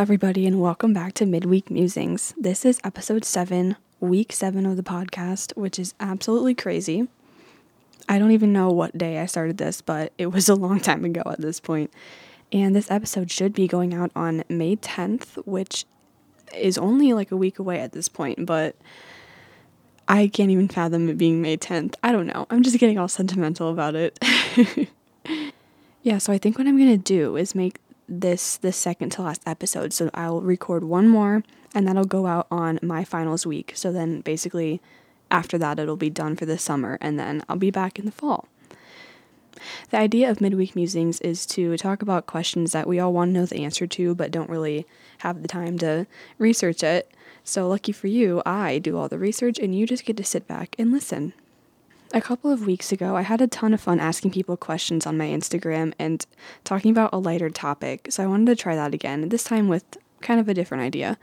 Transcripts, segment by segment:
Everybody, and welcome back to Midweek Musings. This is episode seven, week seven of the podcast, which is absolutely crazy. I don't even know what day I started this, but it was a long time ago at this point. And this episode should be going out on May 10th, which is only like a week away at this point, but I can't even fathom it being May 10th. I don't know. I'm just getting all sentimental about it. yeah, so I think what I'm going to do is make this the second to last episode. So I'll record one more and that'll go out on my finals week. So then basically after that it'll be done for the summer and then I'll be back in the fall. The idea of midweek musings is to talk about questions that we all want to know the answer to but don't really have the time to research it. So lucky for you, I do all the research and you just get to sit back and listen. A couple of weeks ago, I had a ton of fun asking people questions on my Instagram and talking about a lighter topic, so I wanted to try that again, this time with kind of a different idea.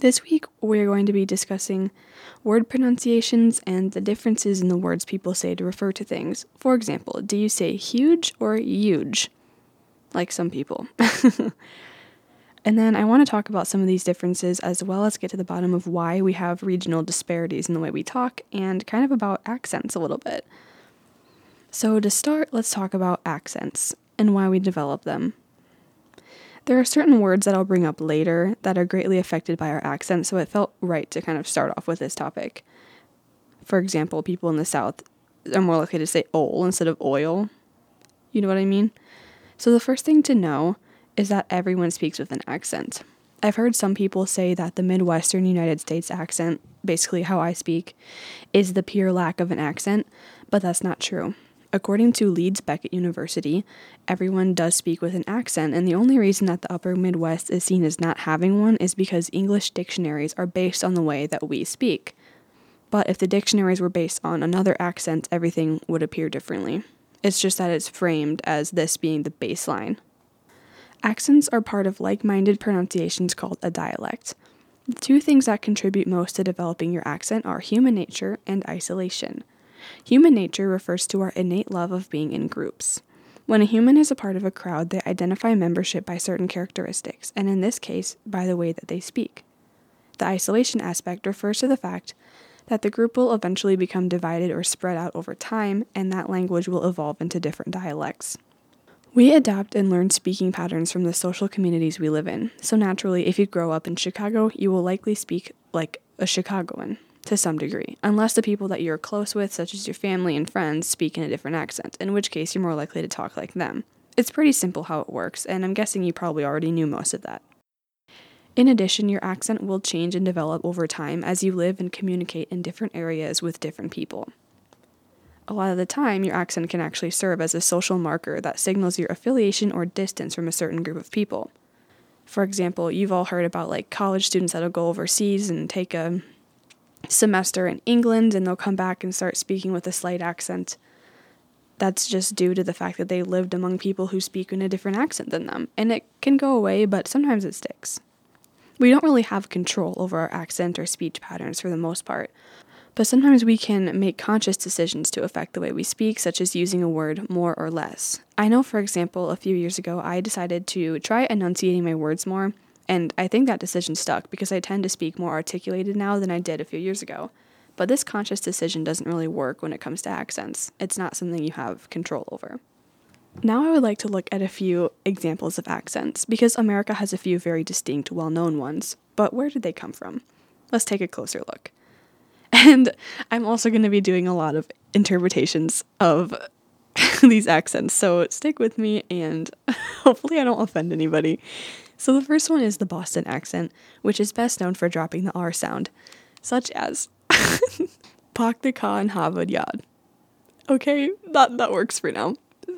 This week, we're going to be discussing word pronunciations and the differences in the words people say to refer to things. For example, do you say huge or huge? Like some people. And then I want to talk about some of these differences as well as get to the bottom of why we have regional disparities in the way we talk and kind of about accents a little bit. So, to start, let's talk about accents and why we develop them. There are certain words that I'll bring up later that are greatly affected by our accent, so it felt right to kind of start off with this topic. For example, people in the South are more likely to say "ol" instead of oil. You know what I mean? So, the first thing to know is that everyone speaks with an accent. I've heard some people say that the Midwestern United States accent, basically how I speak, is the pure lack of an accent, but that's not true. According to Leeds Beckett University, everyone does speak with an accent, and the only reason that the upper Midwest is seen as not having one is because English dictionaries are based on the way that we speak. But if the dictionaries were based on another accent, everything would appear differently. It's just that it's framed as this being the baseline. Accents are part of like minded pronunciations called a dialect. The two things that contribute most to developing your accent are human nature and isolation. Human nature refers to our innate love of being in groups. When a human is a part of a crowd, they identify membership by certain characteristics, and in this case, by the way that they speak. The isolation aspect refers to the fact that the group will eventually become divided or spread out over time, and that language will evolve into different dialects. We adapt and learn speaking patterns from the social communities we live in. So, naturally, if you grow up in Chicago, you will likely speak like a Chicagoan to some degree, unless the people that you're close with, such as your family and friends, speak in a different accent, in which case you're more likely to talk like them. It's pretty simple how it works, and I'm guessing you probably already knew most of that. In addition, your accent will change and develop over time as you live and communicate in different areas with different people a lot of the time, your accent can actually serve as a social marker that signals your affiliation or distance from a certain group of people. For example, you've all heard about like college students that'll go overseas and take a semester in England and they'll come back and start speaking with a slight accent. That's just due to the fact that they lived among people who speak in a different accent than them. And it can go away, but sometimes it sticks. We don't really have control over our accent or speech patterns for the most part, but sometimes we can make conscious decisions to affect the way we speak, such as using a word more or less. I know, for example, a few years ago, I decided to try enunciating my words more, and I think that decision stuck because I tend to speak more articulated now than I did a few years ago. But this conscious decision doesn't really work when it comes to accents, it's not something you have control over. Now, I would like to look at a few examples of accents, because America has a few very distinct, well known ones. But where did they come from? Let's take a closer look. And I'm also going to be doing a lot of interpretations of these accents. So stick with me and hopefully I don't offend anybody. So the first one is the Boston accent, which is best known for dropping the R sound, such as Pak the Ka and Harvard Yard. Okay, that, that works for now.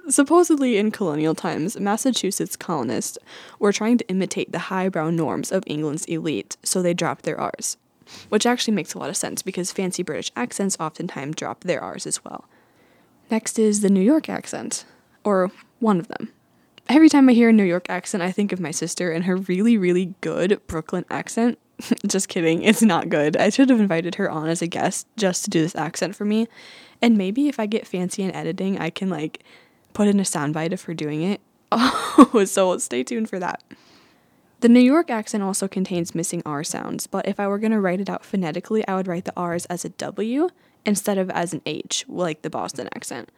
Supposedly in colonial times, Massachusetts colonists were trying to imitate the highbrow norms of England's elite, so they dropped their R's which actually makes a lot of sense because fancy British accents oftentimes drop their R's as well. Next is the New York accent, or one of them. Every time I hear a New York accent, I think of my sister and her really, really good Brooklyn accent. just kidding, it's not good. I should have invited her on as a guest just to do this accent for me. And maybe if I get fancy in editing, I can like put in a soundbite of her doing it. Oh, so stay tuned for that. The New York accent also contains missing R sounds, but if I were going to write it out phonetically, I would write the R's as a W instead of as an H, like the Boston accent.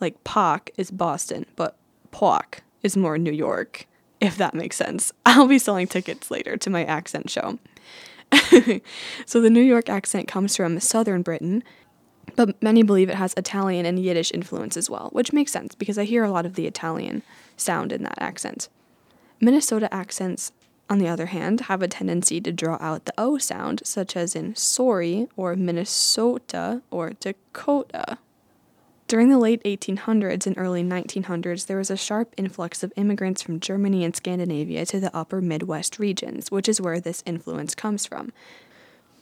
Like Pock is Boston, but Pock is more New York, if that makes sense. I'll be selling tickets later to my accent show. so the New York accent comes from southern Britain, but many believe it has Italian and Yiddish influence as well, which makes sense because I hear a lot of the Italian sound in that accent. Minnesota accents, on the other hand, have a tendency to draw out the O sound, such as in sorry or Minnesota or Dakota. During the late 1800s and early 1900s, there was a sharp influx of immigrants from Germany and Scandinavia to the upper Midwest regions, which is where this influence comes from.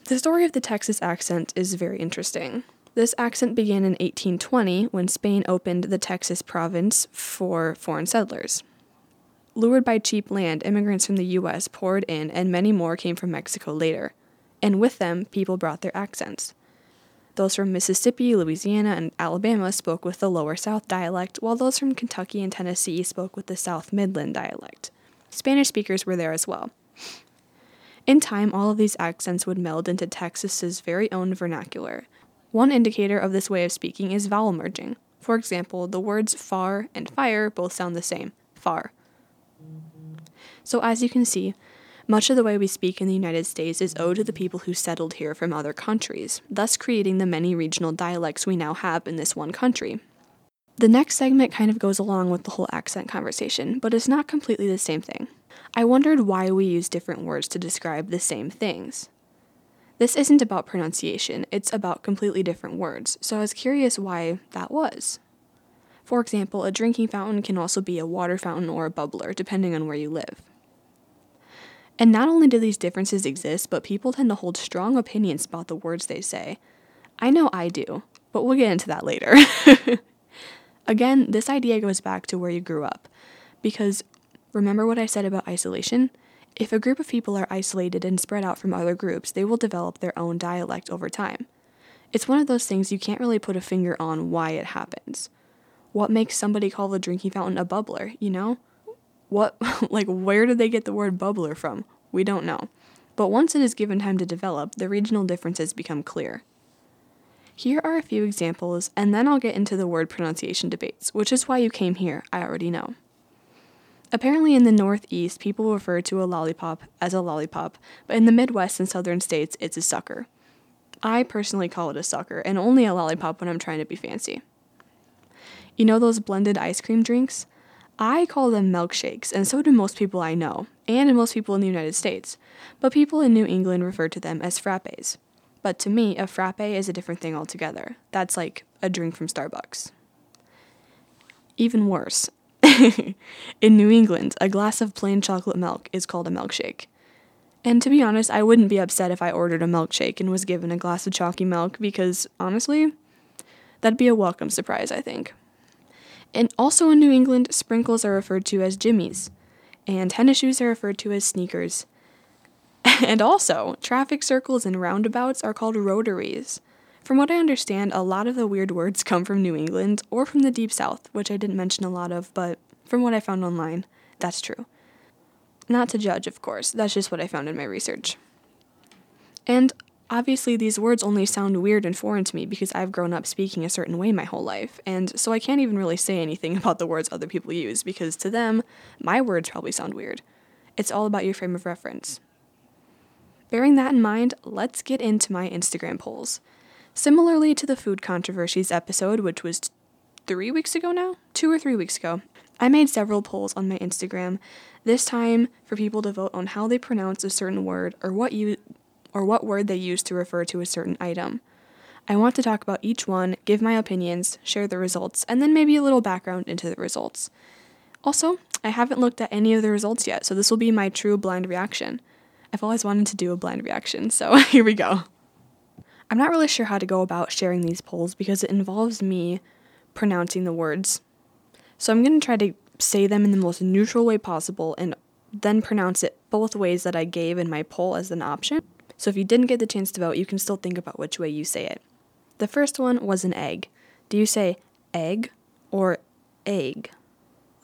The story of the Texas accent is very interesting. This accent began in 1820 when Spain opened the Texas province for foreign settlers. Lured by cheap land, immigrants from the US poured in, and many more came from Mexico later. And with them, people brought their accents. Those from Mississippi, Louisiana, and Alabama spoke with the Lower South dialect, while those from Kentucky and Tennessee spoke with the South Midland dialect. Spanish speakers were there as well. In time, all of these accents would meld into Texas's very own vernacular. One indicator of this way of speaking is vowel merging. For example, the words far and fire both sound the same far. So, as you can see, much of the way we speak in the United States is owed to the people who settled here from other countries, thus creating the many regional dialects we now have in this one country. The next segment kind of goes along with the whole accent conversation, but it's not completely the same thing. I wondered why we use different words to describe the same things. This isn't about pronunciation, it's about completely different words, so I was curious why that was. For example, a drinking fountain can also be a water fountain or a bubbler, depending on where you live. And not only do these differences exist, but people tend to hold strong opinions about the words they say. I know I do, but we'll get into that later. Again, this idea goes back to where you grew up. Because remember what I said about isolation? If a group of people are isolated and spread out from other groups, they will develop their own dialect over time. It's one of those things you can't really put a finger on why it happens what makes somebody call the drinking fountain a bubbler, you know? What, like, where did they get the word bubbler from? We don't know. But once it is given time to develop, the regional differences become clear. Here are a few examples, and then I'll get into the word pronunciation debates, which is why you came here, I already know. Apparently, in the Northeast, people refer to a lollipop as a lollipop, but in the Midwest and Southern states, it's a sucker. I personally call it a sucker, and only a lollipop when I'm trying to be fancy. You know those blended ice cream drinks? I call them milkshakes, and so do most people I know, and most people in the United States. But people in New England refer to them as frappes. But to me, a frappe is a different thing altogether. That's like a drink from Starbucks. Even worse, in New England, a glass of plain chocolate milk is called a milkshake. And to be honest, I wouldn't be upset if I ordered a milkshake and was given a glass of chalky milk because, honestly, that'd be a welcome surprise, I think. And also in New England, sprinkles are referred to as jimmies, and tennis shoes are referred to as sneakers. and also, traffic circles and roundabouts are called rotaries. From what I understand, a lot of the weird words come from New England or from the Deep South, which I didn't mention a lot of, but from what I found online, that's true. Not to judge, of course, that's just what I found in my research. And Obviously, these words only sound weird and foreign to me because I've grown up speaking a certain way my whole life, and so I can't even really say anything about the words other people use because to them, my words probably sound weird. It's all about your frame of reference. Bearing that in mind, let's get into my Instagram polls. Similarly to the food controversies episode, which was t- three weeks ago now? Two or three weeks ago. I made several polls on my Instagram, this time for people to vote on how they pronounce a certain word or what you or what word they use to refer to a certain item. I want to talk about each one, give my opinions, share the results, and then maybe a little background into the results. Also, I haven't looked at any of the results yet, so this will be my true blind reaction. I've always wanted to do a blind reaction, so here we go. I'm not really sure how to go about sharing these polls because it involves me pronouncing the words. So I'm going to try to say them in the most neutral way possible and then pronounce it both ways that I gave in my poll as an option. So if you didn't get the chance to vote, you can still think about which way you say it. The first one was an egg. Do you say egg or egg?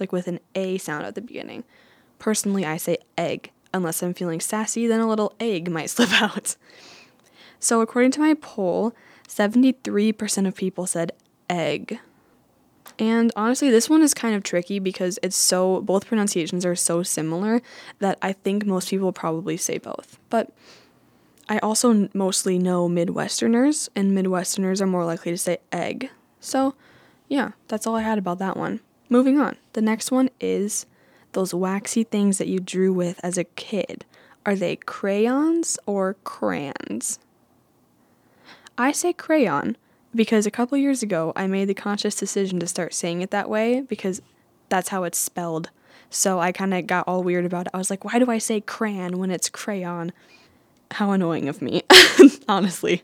Like with an A sound at the beginning. Personally, I say egg. Unless I'm feeling sassy, then a little egg might slip out. So, according to my poll, 73% of people said egg. And honestly, this one is kind of tricky because it's so, both pronunciations are so similar that I think most people probably say both. But I also mostly know Midwesterners, and Midwesterners are more likely to say egg. So, yeah, that's all I had about that one. Moving on. The next one is those waxy things that you drew with as a kid. Are they crayons or crayons? I say crayon because a couple years ago I made the conscious decision to start saying it that way because that's how it's spelled. So I kind of got all weird about it. I was like, why do I say crayon when it's crayon? How annoying of me, honestly.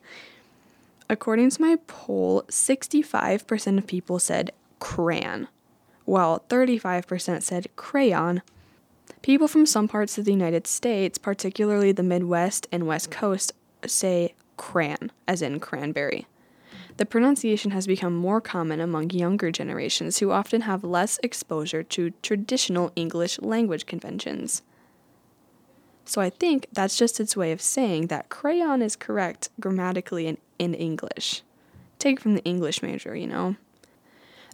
According to my poll, 65% of people said crayon, while 35% said crayon. People from some parts of the United States, particularly the Midwest and West Coast, say cran, as in cranberry. The pronunciation has become more common among younger generations who often have less exposure to traditional English language conventions. So I think that's just its way of saying that crayon is correct grammatically in, in English. Take it from the English major, you know.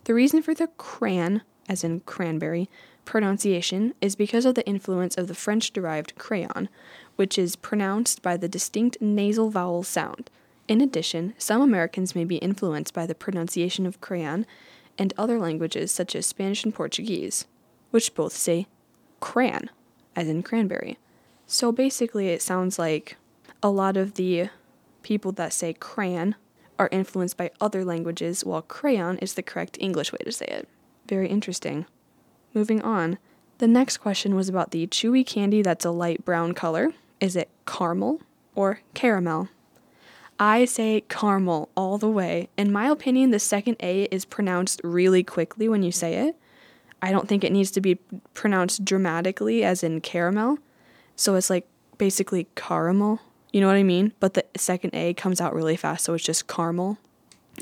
The reason for the cran, as in cranberry, pronunciation is because of the influence of the French derived crayon, which is pronounced by the distinct nasal vowel sound. In addition, some Americans may be influenced by the pronunciation of crayon and other languages such as Spanish and Portuguese, which both say cran, as in cranberry. So basically, it sounds like a lot of the people that say crayon are influenced by other languages, while crayon is the correct English way to say it. Very interesting. Moving on. The next question was about the chewy candy that's a light brown color. Is it caramel or caramel? I say caramel all the way. In my opinion, the second A is pronounced really quickly when you say it. I don't think it needs to be pronounced dramatically, as in caramel. So it's like basically caramel. You know what I mean? But the second A comes out really fast, so it's just caramel.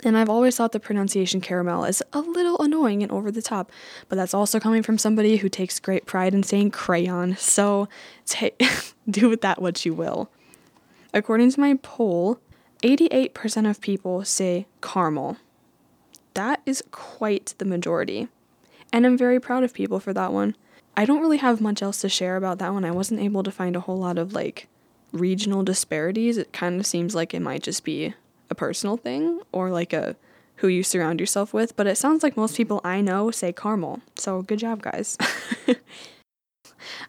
And I've always thought the pronunciation caramel is a little annoying and over the top, but that's also coming from somebody who takes great pride in saying crayon. So t- do with that what you will. According to my poll, 88% of people say caramel. That is quite the majority. And I'm very proud of people for that one. I don't really have much else to share about that one. I wasn't able to find a whole lot of like regional disparities. It kind of seems like it might just be a personal thing or like a who you surround yourself with, but it sounds like most people I know say caramel. So good job, guys.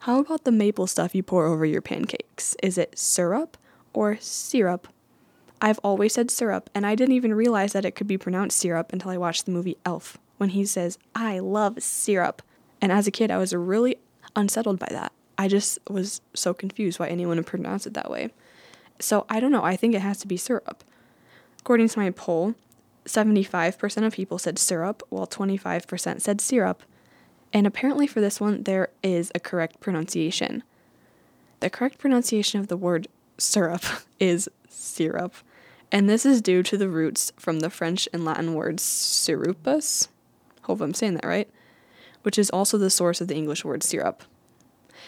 How about the maple stuff you pour over your pancakes? Is it syrup or syrup? I've always said syrup, and I didn't even realize that it could be pronounced syrup until I watched the movie Elf when he says, I love syrup. And as a kid, I was really unsettled by that. I just was so confused why anyone would pronounce it that way. So I don't know. I think it has to be syrup. According to my poll, 75% of people said syrup, while 25% said syrup. And apparently, for this one, there is a correct pronunciation. The correct pronunciation of the word syrup is syrup, and this is due to the roots from the French and Latin words syrupus. Hope I'm saying that right which is also the source of the English word syrup.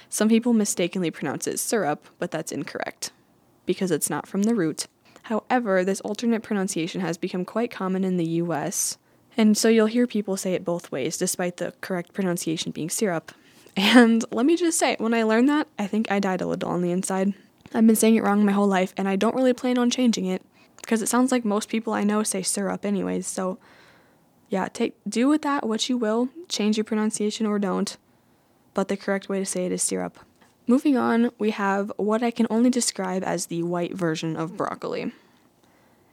Some people mistakenly pronounce it syrup, but that's incorrect, because it's not from the root. However, this alternate pronunciation has become quite common in the US, and so you'll hear people say it both ways, despite the correct pronunciation being syrup. And let me just say, when I learned that, I think I died a little on the inside. I've been saying it wrong my whole life, and I don't really plan on changing it, because it sounds like most people I know say syrup anyways, so yeah, take do with that what you will. Change your pronunciation or don't. But the correct way to say it is syrup. Moving on, we have what I can only describe as the white version of broccoli.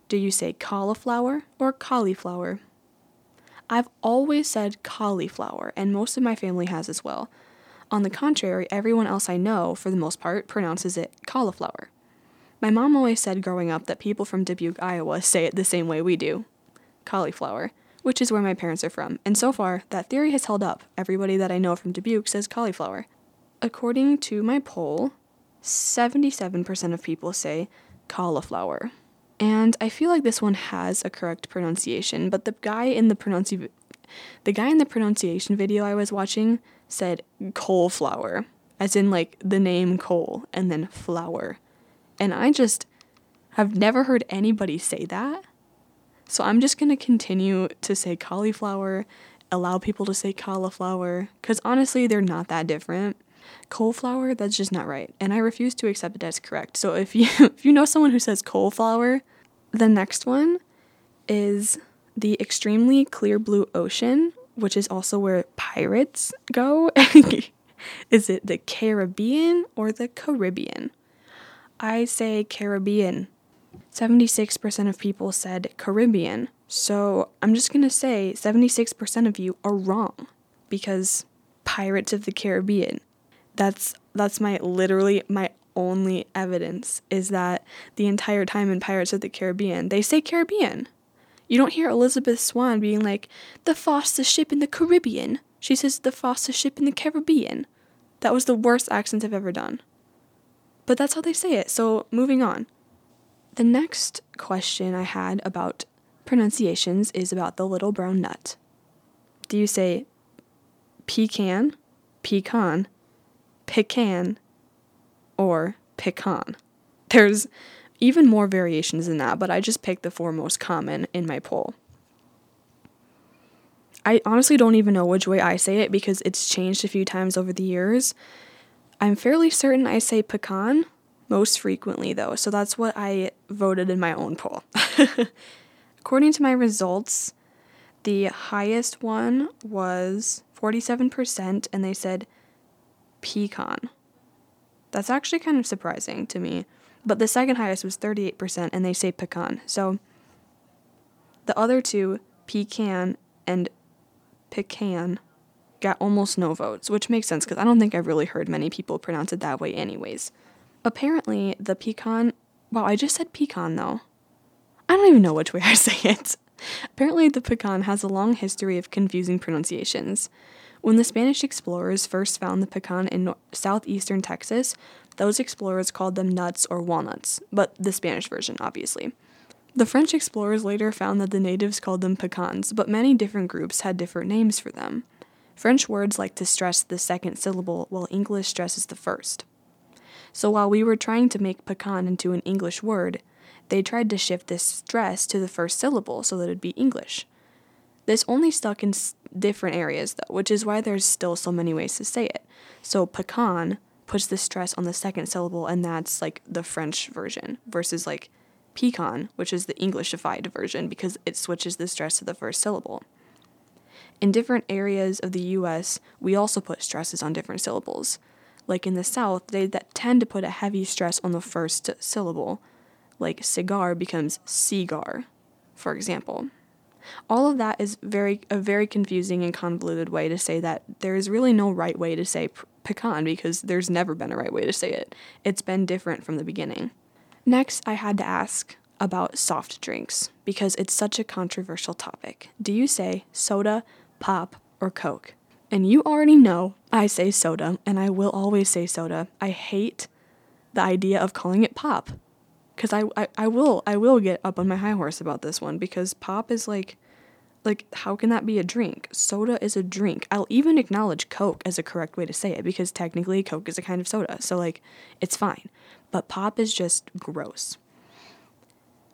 Do you say cauliflower or cauliflower? I've always said cauliflower, and most of my family has as well. On the contrary, everyone else I know, for the most part, pronounces it cauliflower. My mom always said growing up that people from Dubuque, Iowa say it the same way we do cauliflower which is where my parents are from, and so far, that theory has held up. Everybody that I know from Dubuque says cauliflower. According to my poll, 77% of people say cauliflower. And I feel like this one has a correct pronunciation, but the guy in the pronunci- the guy in the pronunciation video I was watching said cauliflower. as in like the name Cole and then flower. And I just have never heard anybody say that. So I'm just going to continue to say cauliflower, allow people to say cauliflower, because honestly, they're not that different. Cauliflower, that's just not right. And I refuse to accept it as correct. So if you if you know someone who says cauliflower, the next one is the extremely clear blue ocean, which is also where pirates go. is it the Caribbean or the Caribbean? I say Caribbean 76% of people said Caribbean. So I'm just going to say 76% of you are wrong because Pirates of the Caribbean. That's that's my literally my only evidence is that the entire time in Pirates of the Caribbean, they say Caribbean. You don't hear Elizabeth Swann being like, the fastest ship in the Caribbean. She says, the fastest ship in the Caribbean. That was the worst accent I've ever done. But that's how they say it, so moving on. The next question I had about pronunciations is about the little brown nut. Do you say pecan, pecan, pecan, or pecan? There's even more variations than that, but I just picked the four most common in my poll. I honestly don't even know which way I say it because it's changed a few times over the years. I'm fairly certain I say pecan, most frequently, though, so that's what I voted in my own poll. According to my results, the highest one was 47%, and they said pecan. That's actually kind of surprising to me. But the second highest was 38%, and they say pecan. So the other two, pecan and pecan, got almost no votes, which makes sense because I don't think I've really heard many people pronounce it that way, anyways. Apparently, the pecan. Wow, I just said pecan though. I don't even know which way I say it. Apparently, the pecan has a long history of confusing pronunciations. When the Spanish explorers first found the pecan in southeastern Texas, those explorers called them nuts or walnuts, but the Spanish version, obviously. The French explorers later found that the natives called them pecans, but many different groups had different names for them. French words like to stress the second syllable, while English stresses the first. So while we were trying to make pecan into an English word, they tried to shift this stress to the first syllable so that it'd be English. This only stuck in different areas though, which is why there's still so many ways to say it. So pecan puts the stress on the second syllable, and that's like the French version, versus like pecan, which is the Englishified version because it switches the stress to the first syllable. In different areas of the US, we also put stresses on different syllables. Like in the South, they that tend to put a heavy stress on the first syllable. Like cigar becomes cigar, for example. All of that is very a very confusing and convoluted way to say that there is really no right way to say pecan because there's never been a right way to say it. It's been different from the beginning. Next, I had to ask about soft drinks because it's such a controversial topic. Do you say soda, pop, or Coke? And you already know I say soda, and I will always say soda. I hate the idea of calling it pop. Cause I, I, I will I will get up on my high horse about this one because pop is like like how can that be a drink? Soda is a drink. I'll even acknowledge Coke as a correct way to say it because technically Coke is a kind of soda. So like it's fine. But pop is just gross.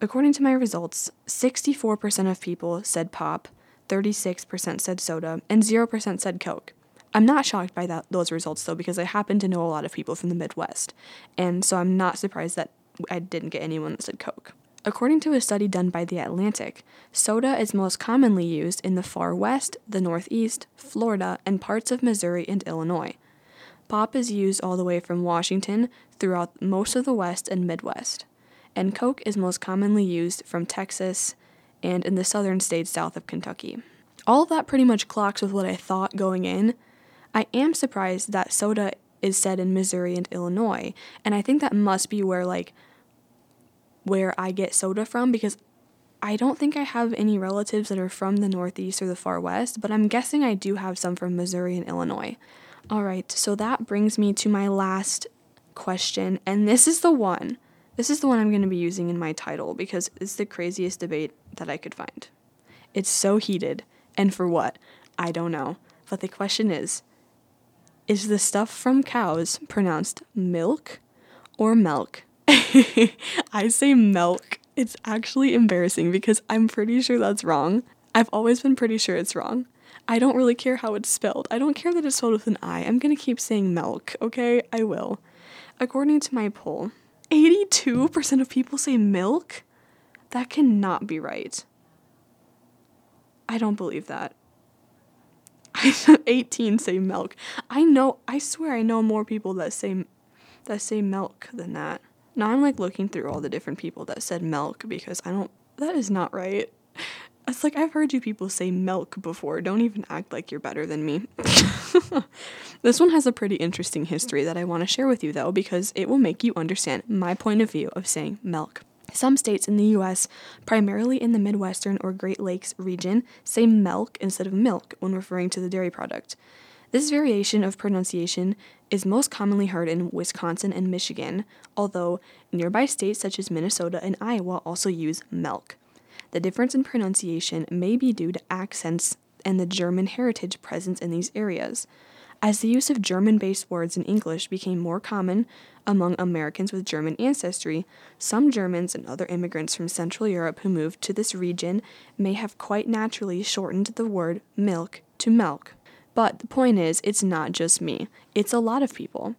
According to my results, 64% of people said pop, 36% said soda, and 0% said Coke. I'm not shocked by that those results though because I happen to know a lot of people from the Midwest, and so I'm not surprised that I didn't get anyone that said Coke. According to a study done by The Atlantic, soda is most commonly used in the far west, the northeast, Florida, and parts of Missouri and Illinois. Pop is used all the way from Washington throughout most of the west and midwest. And Coke is most commonly used from Texas and in the southern states south of Kentucky. All of that pretty much clocks with what I thought going in. I am surprised that soda is said in Missouri and Illinois, and I think that must be where like where I get soda from because I don't think I have any relatives that are from the Northeast or the far west, but I'm guessing I do have some from Missouri and Illinois. All right, so that brings me to my last question, and this is the one. This is the one I'm going to be using in my title because it's the craziest debate that I could find. It's so heated, and for what? I don't know. But the question is Is the stuff from cows pronounced milk or milk? I say milk. It's actually embarrassing because I'm pretty sure that's wrong. I've always been pretty sure it's wrong. I don't really care how it's spelled. I don't care that it's spelled with an I. I'm gonna keep saying milk, okay? I will. According to my poll, 82% of people say milk? That cannot be right. I don't believe that. 18 say milk. I know, I swear I know more people that say that say milk than that. Now I'm like looking through all the different people that said milk because I don't that is not right. It's like I've heard you people say milk before. Don't even act like you're better than me. this one has a pretty interesting history that I want to share with you though because it will make you understand my point of view of saying milk. Some states in the US, primarily in the Midwestern or Great Lakes region, say milk instead of milk when referring to the dairy product. This variation of pronunciation is most commonly heard in Wisconsin and Michigan, although nearby states such as Minnesota and Iowa also use milk. The difference in pronunciation may be due to accents and the German heritage presence in these areas. As the use of German based words in English became more common among Americans with German ancestry, some Germans and other immigrants from Central Europe who moved to this region may have quite naturally shortened the word milk to milk. But the point is, it's not just me, it's a lot of people.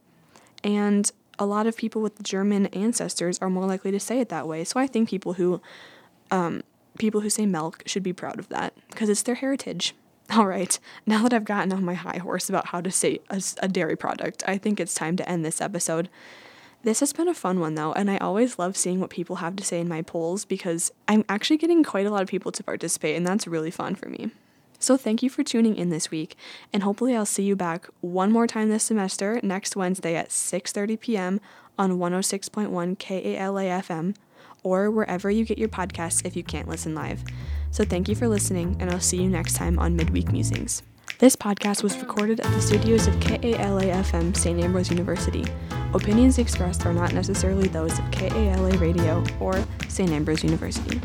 And a lot of people with German ancestors are more likely to say it that way. So I think people who um, people who say milk should be proud of that because it's their heritage. All right, now that I've gotten on my high horse about how to say a, a, dairy product, I think it's time to end this episode. This has been a fun one though, and I always love seeing what people have to say in my polls because I'm actually getting quite a lot of people to participate, and that's really fun for me. So thank you for tuning in this week, and hopefully I'll see you back one more time this semester next Wednesday at 6:30 p.m. on 106.1 KALA FM or wherever you get your podcasts if you can't listen live. So thank you for listening, and I'll see you next time on Midweek Musings. This podcast was recorded at the studios of KALA FM St. Ambrose University. Opinions expressed are not necessarily those of KALA Radio or St. Ambrose University.